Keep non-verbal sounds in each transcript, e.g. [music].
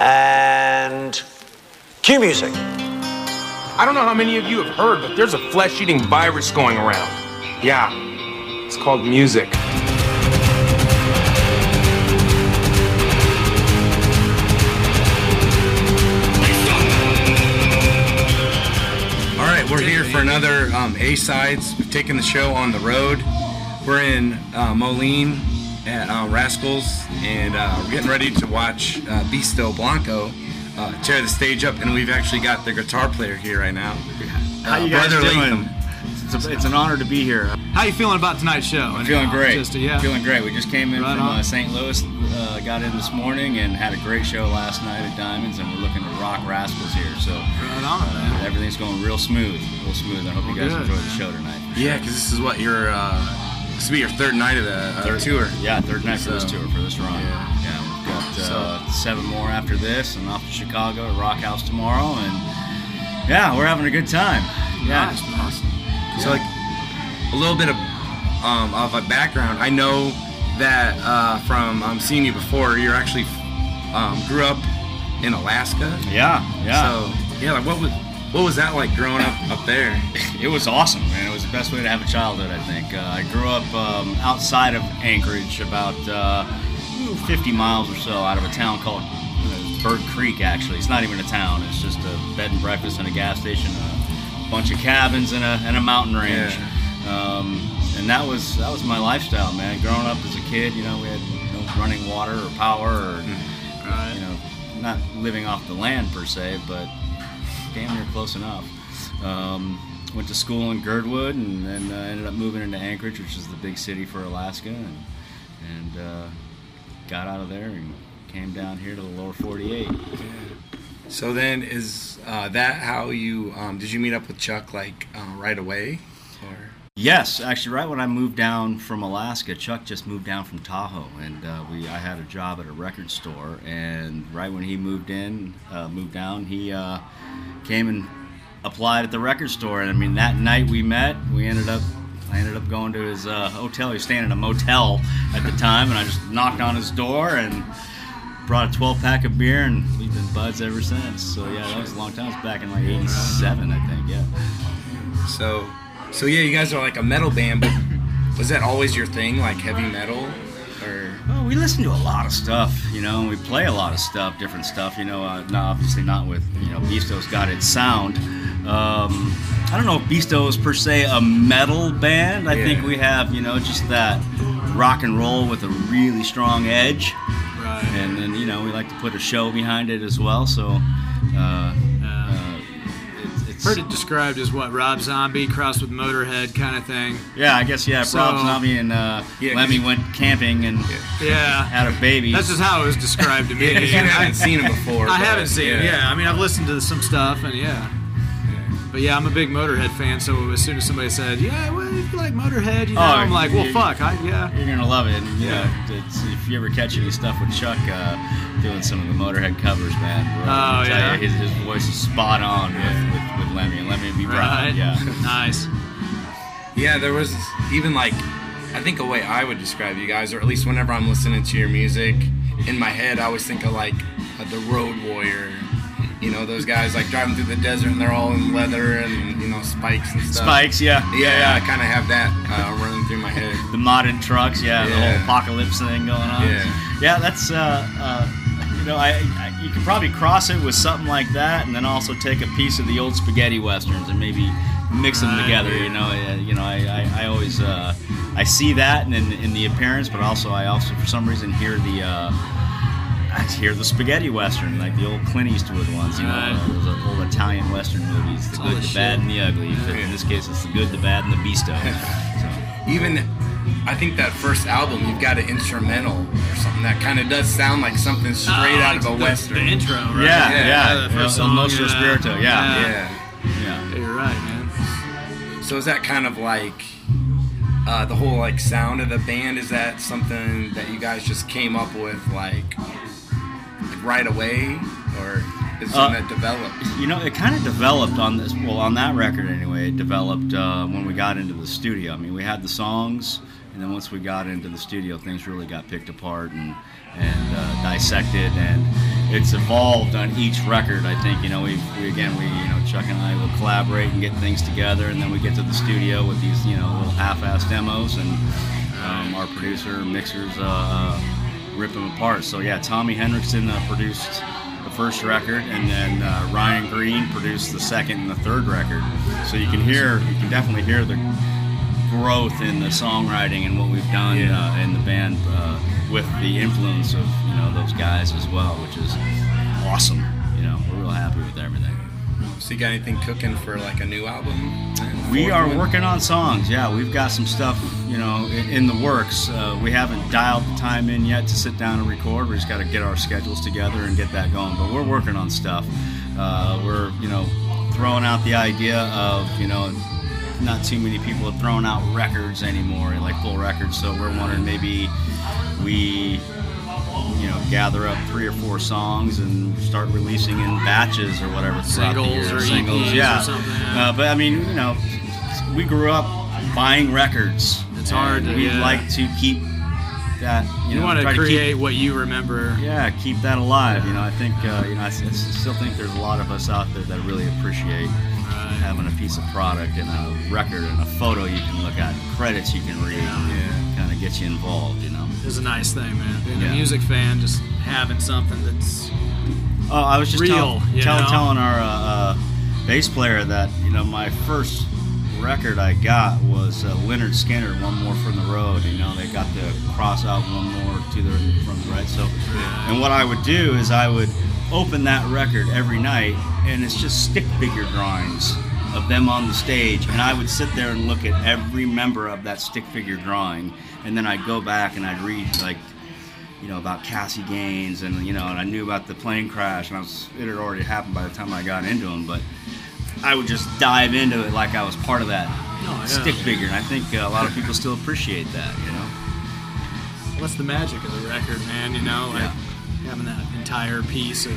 And cue music. I don't know how many of you have heard, but there's a flesh eating virus going around. Yeah, it's called music. All right, we're here for another um, A sides. We've taken the show on the road. We're in uh, Moline at uh, Rascals, and uh, we're getting ready to watch uh, Beasto Blanco uh, tear the stage up. And we've actually got the guitar player here right now. How Uh, you guys Brother doing? Latham. It's, a, it's an honor to be here. How you feeling about tonight's show? I'm feeling great. Just, uh, yeah. Feeling great. We just came in Right from uh, St. Louis, uh, got in this morning, and had a great show last night at Diamonds, and we're looking to rock Rascals here. So Right on, uh, everything's going real smooth, real smooth. I hope you guys good. enjoy the show tonight. for Yeah, sure. because this is what your uh, this will be your third night of the uh, Third tour. Yeah, third night for this tour, for this run. Yeah. Yeah, we've got uh, seven more after this, and off to Chicago to Rock House tomorrow, and yeah, we're having a good time. Yeah. Nice, man. So like a little bit of um, of a background. I know that uh, from um, seeing you before, you're actually um, grew up in Alaska. Yeah, yeah. So yeah, like what was what was that like growing up up there? [laughs] It was awesome, man. It was the best way to have a childhood, I think. Uh, I grew up um, outside of Anchorage, about uh, 50 miles or so out of a town called uh, Bird Creek, actually. It's not even a town, it's just a bed and breakfast and a gas station, a bunch of cabins, and a, and a mountain range. Um, and that was that was my lifestyle, man. Growing up as a kid, you know, we had no running water or power or, Right. you know, not living off the land per se, but damn near close enough. Um, went to school in Girdwood and then uh, ended up moving into Anchorage, which is the big city for Alaska, and, and uh, got out of there and came down here to the lower 48. So then is uh, that how you um, did you meet up with Chuck like uh, right away? Or Yes, actually, right when I moved down from Alaska, Chuck just moved down from Tahoe, and uh, we I had a job at a record store, and right when he moved in, uh, moved down, he uh, came and applied at the record store, and I mean that night we met, we ended up. I ended up going to his uh, hotel. He was staying in a motel at the time, and I just knocked on his door and brought a 12 pack of beer, and we've been buds ever since. So yeah, that was a long time. It was back in like '87, I think. Yeah. so so yeah, you guys are like a metal band, but was that always your thing, like heavy metal? Or Well, we listen to a lot of stuff, you know, we play a lot of stuff, different stuff, you know. Uh, not obviously not with, you know, Beasto's got its sound. Um, I don't know if Beasto is per se a metal band. I think we have, you know, just that rock and roll with a really strong edge, Right. and then you know we like to put a show behind it as well. So. Uh, Heard it described as what Rob Zombie crossed with Motorhead kind of thing. yeah, I guess yeah. So- Rob Zombie and uh, Yeah, Lemmy 'cause- went camping and Yeah. had a baby. That's just how it was described to me. [laughs] yeah, you haven't seen him before. I but, haven't seen it. Yeah, I mean, I've listened to some stuff, and yeah. But yeah, I'm a big Motorhead fan. So as soon as somebody said, "Yeah, well, if you like Motorhead," you know, Oh, I'm like, "Well, fuck, I yeah." You're gonna love it. And, you Yeah. know, it's, if you ever catch any stuff with Chuck uh, doing some of the Motorhead covers, man, bro, Oh, yeah? you, his, his voice is spot on with, with, with Lemmy, and Lemmy would be proud. Right. Yeah. [laughs] nice. Yeah, there was even like I think a way I would describe you guys, or at least whenever I'm listening to your music, in my head I always think of like uh, the Road Warrior. You know, those guys like driving through the desert and they're all in leather and you know spikes and stuff. Spikes, yeah. Yeah, yeah, I kind of have that uh, running through my head. The modded trucks, yeah, the whole apocalypse thing going on. Yeah. Yeah, that's uh, uh, you know, I, I you could probably cross it with something like that, and then also take a piece of the old spaghetti westerns and maybe mix them together. You know, uh, you know, I, I, I always uh, I see that in, in the appearance, but also I also for some reason hear the. Uh, I hear the spaghetti western, like the old Clint Eastwood ones, you know, Right. uh, those old Italian western movies, the good, the the bad, and the ugly. But in this case, it's the good, the bad, and the beasto. [laughs] so. Even I think that first album you've got an instrumental or something that kind of does sound like something straight out of a the, western. The intro, right? Yeah, Yeah, yeah. the first El song, Nostro yeah. Spirito, yeah. Yeah. Yeah. Yeah. You're right, man. So is that kind of like uh, the whole like sound of the band? Is that something that you guys just came up with like, like right away, or is it something Uh, that developed? You know, it kind of developed on this. Well, on that record anyway, it developed uh, when we got into the studio. I mean, we had the songs, and then once we got into the studio, things really got picked apart and and uh, dissected. And it's evolved on each record. I think you know we, we again we you know Chuck and I will collaborate and get things together, and then we get to the studio with these you know little half-ass demos, and um, our producer mixers uh, uh, rip them apart. So yeah, Tommy Henriksen uh, produced the first record, and then uh, Ryan Green produced the second and the third record. So you can hear you can definitely hear the growth in the songwriting and what we've done Yeah. uh, in the band uh, with the influence of you know those guys as well, which is awesome. You know, we're real happy with everything. So you got anything cooking for like a new album? We are one? working on songs. Yeah, we've got some stuff, you know, in, in the works. Uh, we haven't dialed the time in yet to sit down and record. We just got to get our schedules together and get that going. But we're working on stuff. Uh, we're, you know, throwing out the idea of, you know, not too many people have thrown out records anymore, like full records. So we're wondering maybe we you know, gather up three or four songs and start releasing in batches or whatever throughout the Singles year. or singles, EPs or yeah. something, yeah. Uh, but I mean, you know, we grew up buying records. It's hard to- We'd yeah. like to keep that. You, You know, want to create keep, what you remember. yeah, keep that alive. You know, I think uh, you know, I still think there's a lot of us out there that really appreciate. Having a piece of product and a record and a photo you can look at, credits you can read, Yeah. kind of get you involved. You know. It's a nice thing, man. Being Yeah. a music fan, just having something that's Oh, I was just Real, tell, you tell, telling our uh, uh, bass player that you know my first record I got was uh, Lynyrd Skynyrd, "One More from the Road." You know, they got to cross out one more to the from the right. So, and what I would do is I would open that record every night, and it's just stick figure drawings of them on the stage, and I would sit there and look at every member of that stick figure drawing, and then I'd go back and I'd read like you know, about Cassie Gaines and, you know, and I knew about the plane crash and I was, it had already happened by the time I got into them, but I would just dive into it like I was part of that Oh, yeah. stick figure. And I think uh, a lot of people still appreciate that, you know? what's the magic of the record, man? You know, like Yeah. having that entire piece of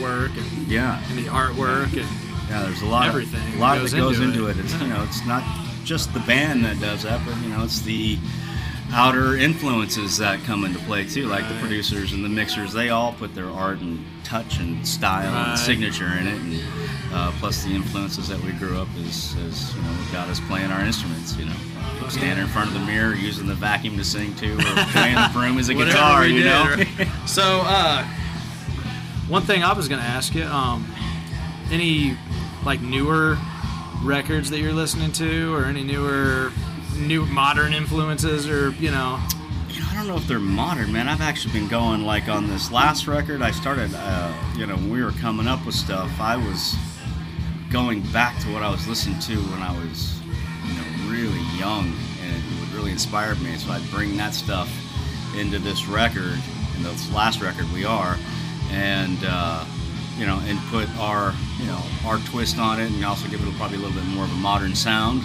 work and, Yeah. and the artwork and Yeah, there's a lot Everything Of, a lot goes that goes into into it. it. It's, you know, it's not just the band that does that, but, you know, it's the outer influences that come into play too, like the producers and the mixers. They all put their art and touch and style Right. and signature in it, and uh, plus the influences that we grew up as, as you know, got us playing our instruments. You know, standing in front of the mirror, using the vacuum to sing to, or playing the [laughs] broom as a guitar. You know. right? [laughs] So, uh, one thing I was gonna ask you, um, any like newer records that you're listening to, or any newer, new modern influences, or you know, You know, I don't know if they're modern, man. I've actually been going like on this last record. I started, uh, you know, when we were coming up with stuff. I was going back to what I was listening to when I was, you know, really young, and it really inspired me. So I'd bring that stuff into this record, and this last record we are, and uh, you know, and put our, you know, our twist on it, and also give it probably a little bit more of a modern sound.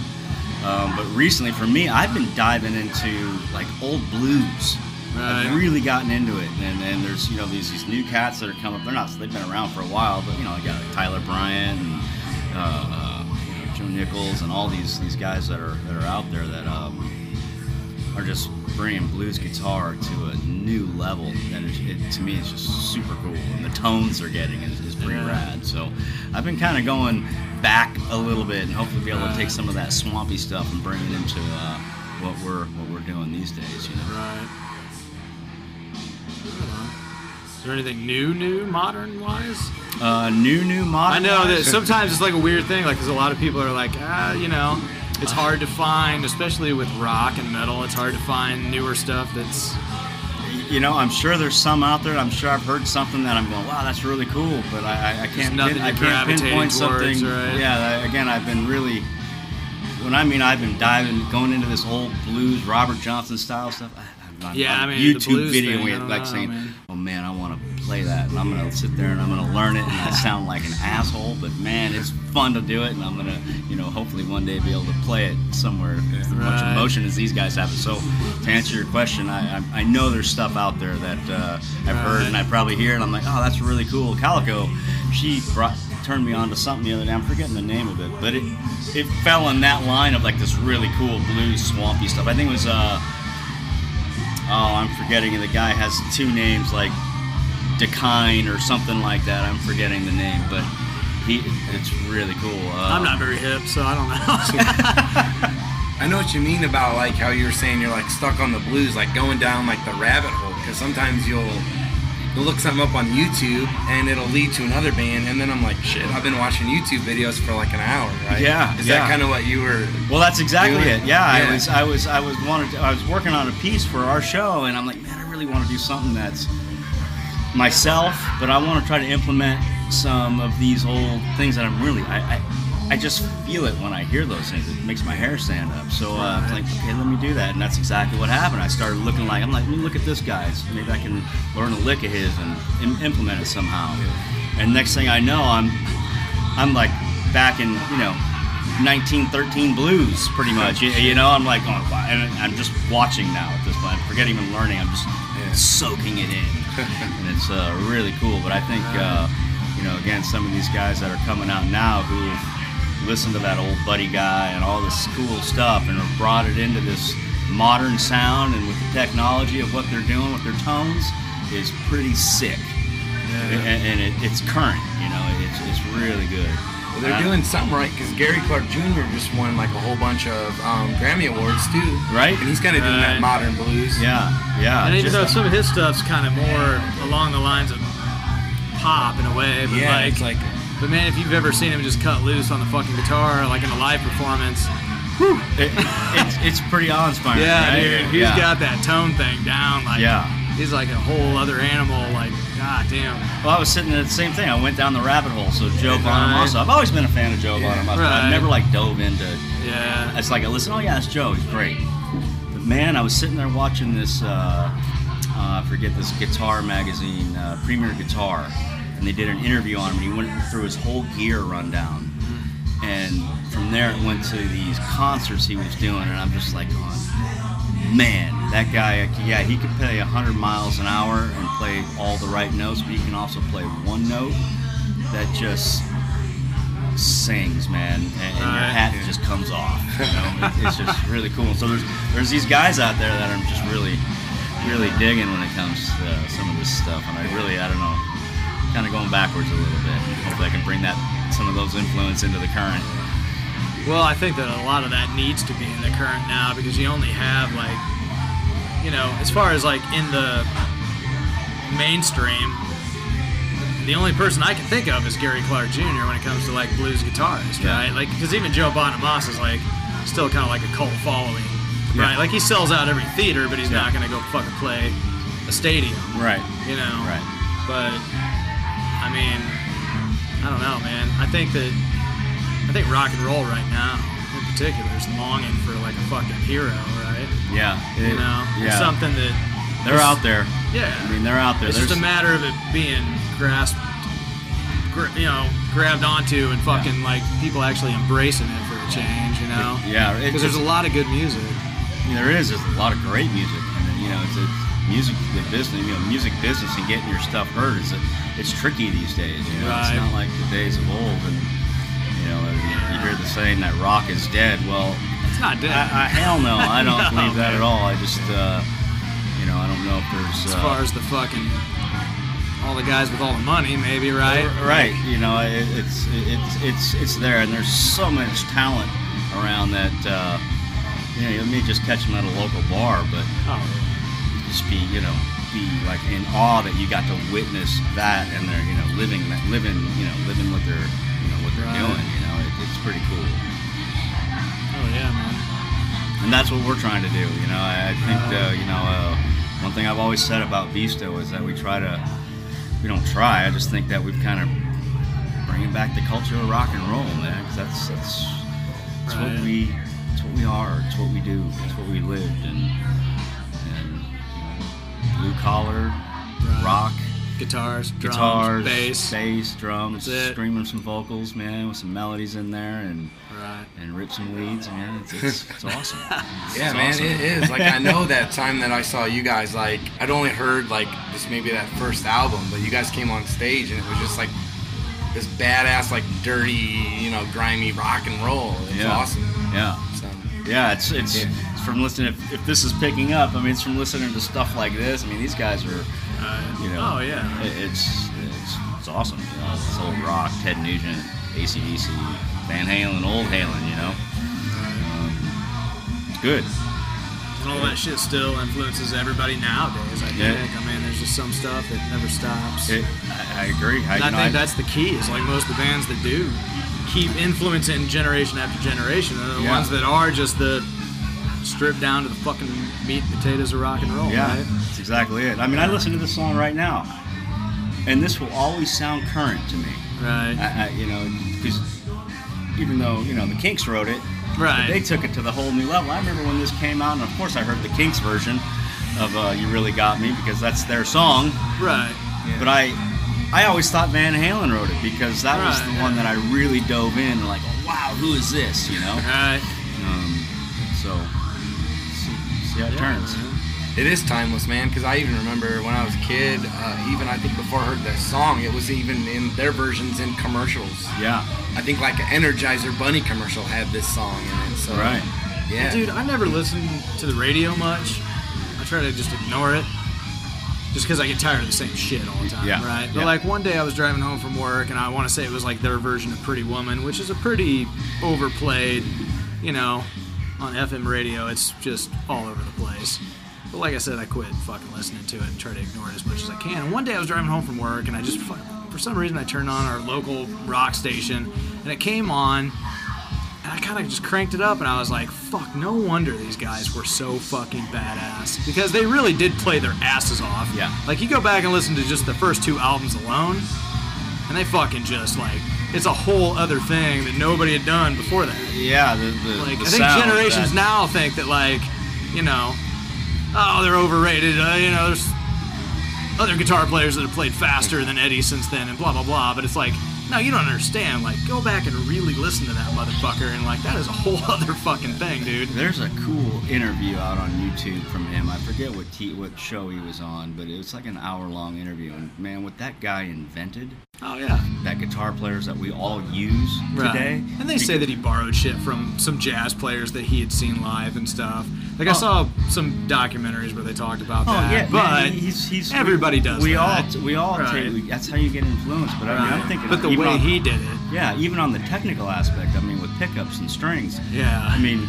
Um, but recently, for me, I've been diving into like old blues. Right. I've really gotten into it, and, and there's you know these these new cats that are coming up. They're not they've been around for a while, but you know I got Tyler Bryant and uh, uh, you know, Joe Nichols and all these these guys that are that are out there that um, are just bringing blues guitar to a new level. That is, it, to me, it's just super cool, and the tones they're getting is, is pretty Yeah. rad. So I've been kind of going back a little bit, and hopefully be able to take some of that swampy stuff and bring it into uh, what we're what we're doing these days. You know. right? Is there anything new, new, modern wise? Uh, new, new modern. I know that sometimes it's like a weird thing, like because a lot of people are like, ah, you know, it's hard to find, especially with rock and metal. It's hard to find newer stuff that's You know, I'm sure there's some out there. I'm sure I've heard something that I'm going, wow, that's really cool. But I, I, I can't, pin, I can't pinpoint towards, something. right? Yeah, I- again, I've been really. When I mean I've been diving, going into this old blues, Robert Johnson style stuff. I, on, Yeah, on I mean, YouTube blues video, thing, we had, like know, saying, man. "Oh man, I want to play that," and I'm gonna sit there and I'm gonna learn it, and I [laughs] sound like an asshole, but man, it's fun to do it, and I'm gonna, you know, hopefully one day be able to play it somewhere with as much emotion as these guys have. So, to answer your question, I, I, I know there's stuff out there that uh, I've heard Right. and I probably hear, and I'm like, oh, that's really cool. Calico, she brought turned me on to something the other day. I'm forgetting the name of it, but it it fell in that line of like this really cool blues swampy stuff. I think it was uh oh I'm forgetting the guy has two names like Decine or something like that. I'm forgetting the name, but he it's really cool. Uh, I'm not very hip, so I don't know. [laughs] I know what you mean about like how you were saying you're like stuck on the blues, like going down like the rabbit hole. Because sometimes you'll you'll look something up on YouTube and it'll lead to another band, and then I'm like, shit, I've been watching YouTube videos for like an hour, right? Yeah, Is yeah. that kind of what you were? Well, that's exactly doing it. Yeah, I was, I was, I was wanted. To, I was working on a piece for our show, and I'm like, man, I really want to do something that's myself, but I want to try to implement some of these old things that I'm really. I, I, I just feel it when I hear those things. It makes my hair stand up. So uh, I'm like, okay, let me do that, and that's exactly what happened. I started looking like I'm like, let me look at this guy's. Maybe I can learn a lick of his and im- implement it somehow. And next thing I know, I'm I'm like back in you know 1913 blues, pretty much. You, you know, I'm like, oh, and I'm just watching now at this point. I Forget even learning. I'm just soaking it in, [laughs] and it's uh, really cool. But I think, uh, you know, again, some of these guys that are coming out now who listen to that old buddy guy and all this cool stuff and have brought it into this modern sound and with the technology of what they're doing with their tones is pretty sick. And, and it, it's current, you know, it's, it's really good. Well, they're Uh, doing something right because Gary Clark Jr. just won like a whole bunch of um, Grammy awards too, Right. And he's kind of doing that modern blues. Yeah, yeah. and even just- though some of his stuff's kind of more along the lines of pop in a way, but yeah. like, it's like but man, if you've ever seen him just cut loose on the fucking guitar, like in a live performance, it, it's, it's pretty awe-inspiring. yeah, right? dude, he's yeah. got that tone thing down. Like, Yeah. he's like a whole other animal. Like, god damn. Well, I was sitting there the same thing. I went down the rabbit hole. So Joe Right. Bonamassa. I've always been a fan of Joe Bonamassa. but Right. I've never like dove into. Yeah. It's like I listen. Oh yeah, it's Joe. He's great. But man, I was sitting there watching this. Uh, uh, I forget this guitar magazine, uh, Premier Guitar, and they did an interview on him. And he went through his whole gear rundown, and from there it went to these concerts he was doing, and I'm just like, going, man, that guy, yeah, he could play 100 miles an hour and play all the right notes, but he can also play one note that just sings, man, and, and your hat just comes off. You know, It- it's just really cool. So there's there's these guys out there that I'm just really really digging when it comes to uh, some of this stuff, and I really I don't know, kind of going backwards a little bit. Hopefully I can bring that some of those influence into the current. Well, I think that a lot of that needs to be in the current now because you only have like, you know, as far as like in the mainstream, the only person I can think of is Gary Clark Jr. when it comes to like blues guitarist, Yeah. right? Like, because even Joe Bonamassa is like still kind of like a cult following, Yeah. right? Like he sells out every theater, but he's Yeah. not gonna go fucking play a stadium, Right. you know? Right. But I mean, I don't know, man. I think that I think rock and roll right now, in particular, is longing for like a fucking hero, right? Yeah. You know, Yeah. Something that They're out there. Yeah, I mean, they're out there. It's There's just a matter of it being grasped, gra- you know, grabbed onto, and fucking like people actually embracing it for a change, you know? Yeah, Because there's a lot of good music. I mean, there is. There's a lot of great music, and you know, it's, it's music, the business, you know, music business, and getting your stuff heard is it's tricky these days. You know, Right. it's not like the days of old, and you know, you, you hear the saying that rock is dead. Well, It's not dead. I, I, hell no, I don't [laughs] No, believe that man. at all. I just, uh, you know, I don't know if there's as uh, far as the fucking all the guys with all the money, maybe, right? Right. You know, it, it's it's it's it's there, and there's so much talent around that. Uh, you know, you may just catch them at a local bar, but Oh, just be you know be like in awe that you got to witness that, and they're you know living that living you know living what they're you know what they're Right. doing. You know, it, it's pretty cool, oh yeah, man. and that's what we're trying to do. You know, I, I think uh, you know uh, one thing I've always said about Beasto is that we try to we don't try. I just think that we've kind of bringing back the culture of rock and roll, man. 'cause that's that's that's Right. what we it's what we are. It's what we do. It's what we lived and blue collar Right. rock. Guitars, drums, guitars, bass. bass, drums, That's screaming some vocals, man, with some melodies in there and Right. and rip some leads, man. It's it's, it's [laughs] awesome. Yeah, It's man, awesome. it is. Like I know [laughs] that time that I saw you guys, like I'd only heard like just maybe that first album, but you guys came on stage and it was just like this badass, like dirty, you know, grimy rock and roll. It's Yeah. awesome. Yeah. So, Yeah, it's it's, Yeah. From listening. If, if this is picking up, I mean, it's from listening to stuff like this. I mean, these guys are Uh, You know, oh yeah. it, it's, it's it's awesome. You know, it's old rock, Ted Nugent, ACDC, Van Halen, old Halen. You know, um, it's good. And all that shit still influences everybody nowadays. I think. Yeah. I mean, there's just some stuff that never stops. It, I, I agree. I, I know, think that's the key. Is like most of the bands that do keep influencing generation after generation. are the Yeah. ones that are just the stripped down to the fucking meat and potatoes of rock and roll. Yeah, Right? that's exactly it. I mean, I listen to this song right now, and this will always sound current to me. Right. I, I, you know, because even though you know the Kinks wrote it, Right. they took it to the whole new level. I remember when this came out, and of course I heard the Kinks version of uh, "You Really Got Me" because that's their song. right. But I, I always thought Van Halen wrote it because that was the yeah. one that I really dove in like, wow, who is this? You know. Right. Um, so see, see how it turns. It is timeless, man. Because I even remember when I was a kid, uh, even I think before I heard that song, it was even in their versions in commercials. Yeah. I think like an Energizer Bunny commercial had this song in it. So Right. yeah, Dude, I never listened to the radio much. I try to just ignore it. Just because I get tired of the same shit all the time, Yeah, right? But yeah. like one day I was driving home from work and I want to say it was like their version of Pretty Woman, which is a pretty overplayed, you know, on FM radio. It's just all over the place. But like I said, I quit fucking listening to it and try to ignore it as much as I can. And one day I was driving home from work and I just, for some reason, I turned on our local rock station and it came on and I kind of just cranked it up and I was like, fuck, no wonder these guys were so fucking badass. Because they really did play their asses off. Yeah. Like, you go back and listen to just the first two albums alone, and they fucking just, like, it's a whole other thing that nobody had done before that. Yeah. The, the, Like, the I think generations now think that, like, you know, oh, they're overrated. Uh, you know, there's other guitar players that have played faster than Eddie since then, and blah blah blah. But it's like, no, you don't understand. Like, go back and really listen to that motherfucker, and like, that is a whole [laughs] other fucking thing, dude. There's a cool interview out on YouTube from him. I forget what t- what show he was on, but it was like an hour long interview. And man, what that guy invented, Oh yeah, that guitar players that we all use today. And they say that he borrowed shit from some jazz players that he had seen live and stuff. Like I Oh. saw some documentaries where they talked about Oh that. yeah, but man, he's, he's everybody does We that. all we all Right. take, that's how you get influenced. But I mean, I'm Right. thinking, but the way on- he did it, yeah, even on the technical aspect. I mean, with pickups and strings. yeah. I mean,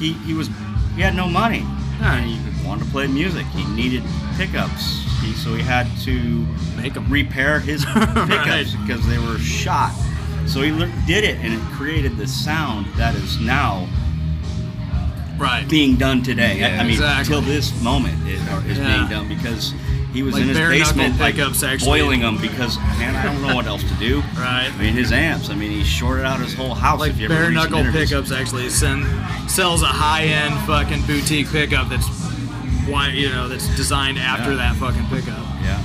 he he was he had no money. Right. And he wanted to play music. He needed pickups. So he had to Make 'em. repair his [laughs] pickups because they were shot. So he lear- did it, and it created this sound that is now right. being done today. I- Yeah, I mean, exactly. till this moment, it or is Yeah. being done because he was Like in his basement, like boiling them because man, I don't know what else to do. Right. I mean, his amps. I mean, he shorted out his whole house. Like if you bare knuckle pickups actually send, sells a high end fucking boutique pickup that's why you know that's designed after Yeah. that fucking pickup. Yeah.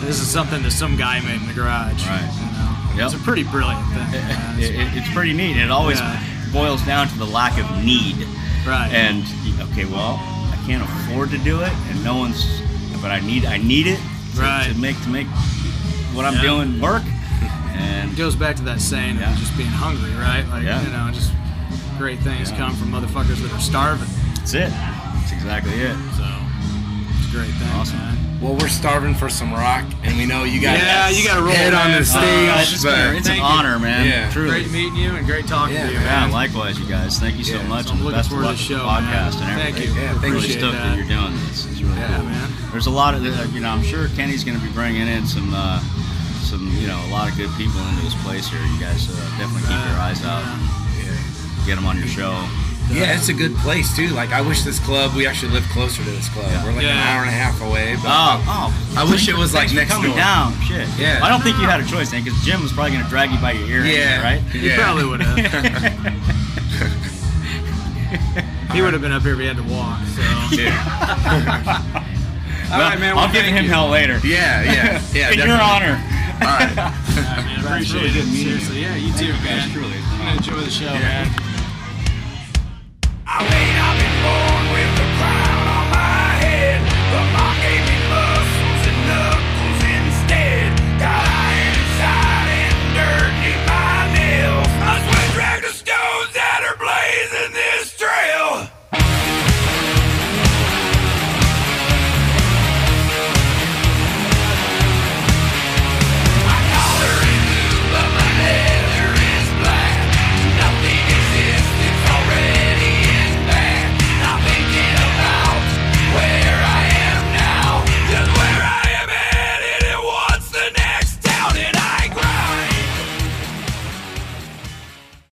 This is something that some guy made in the garage. Right. You know? Yep. It's a pretty brilliant thing. It, it, it's pretty neat. It always Yeah. boils down to the lack of need. right. And okay, well, I can't afford to do it, and no one's. But I need. I need it to, Right. to make to make what I'm Yeah. doing work. And it goes back to that saying Yeah. of just being hungry, right? Like you know, just great things come from motherfuckers that are starving. that's it. That's exactly it. So it's a great thing. Awesome. man. well, we're starving for some rock, and we know you got Yeah, you gotta roll, head on man. the Uh, stage. it's but it's an you. honor, man. Yeah. Truly. Great meeting you and great talking Yeah, to you. man. Yeah, likewise, you guys. Thank you so Yeah, much, so and I'm the looking best of forward to the the show, podcast man. and Thank everything. you. Yeah, thank really you. Appreciate stoked that. that. you're doing this. It's really Yeah, cool. man. There's a lot of, uh, you know, I'm sure Kenny's going to be bringing in some, uh, some, you know, a lot of good people into this place here. You guys uh, definitely keep your eyes out. And get them on your show. Yeah, it's a good place too. Like I wish this club. We actually live closer to this club. Yeah. We're like an hour and a half away. But Oh, oh. I wish it was like Thanks for next coming door. down. Shit. Yeah. I don't think you had a choice, then, because Jim was probably going to drag you by your ear. Yeah. Right. He Yeah. probably would have. [laughs] he would have been up here if he had to walk. So. [laughs] All right, man. I'll well, give him you. hell later. Yeah, yeah, yeah. [laughs] In your honor. All right. Yeah, man, appreciate really it. good you. Seriously, yeah, you too, man. Truly. Enjoy the show, Yeah. man.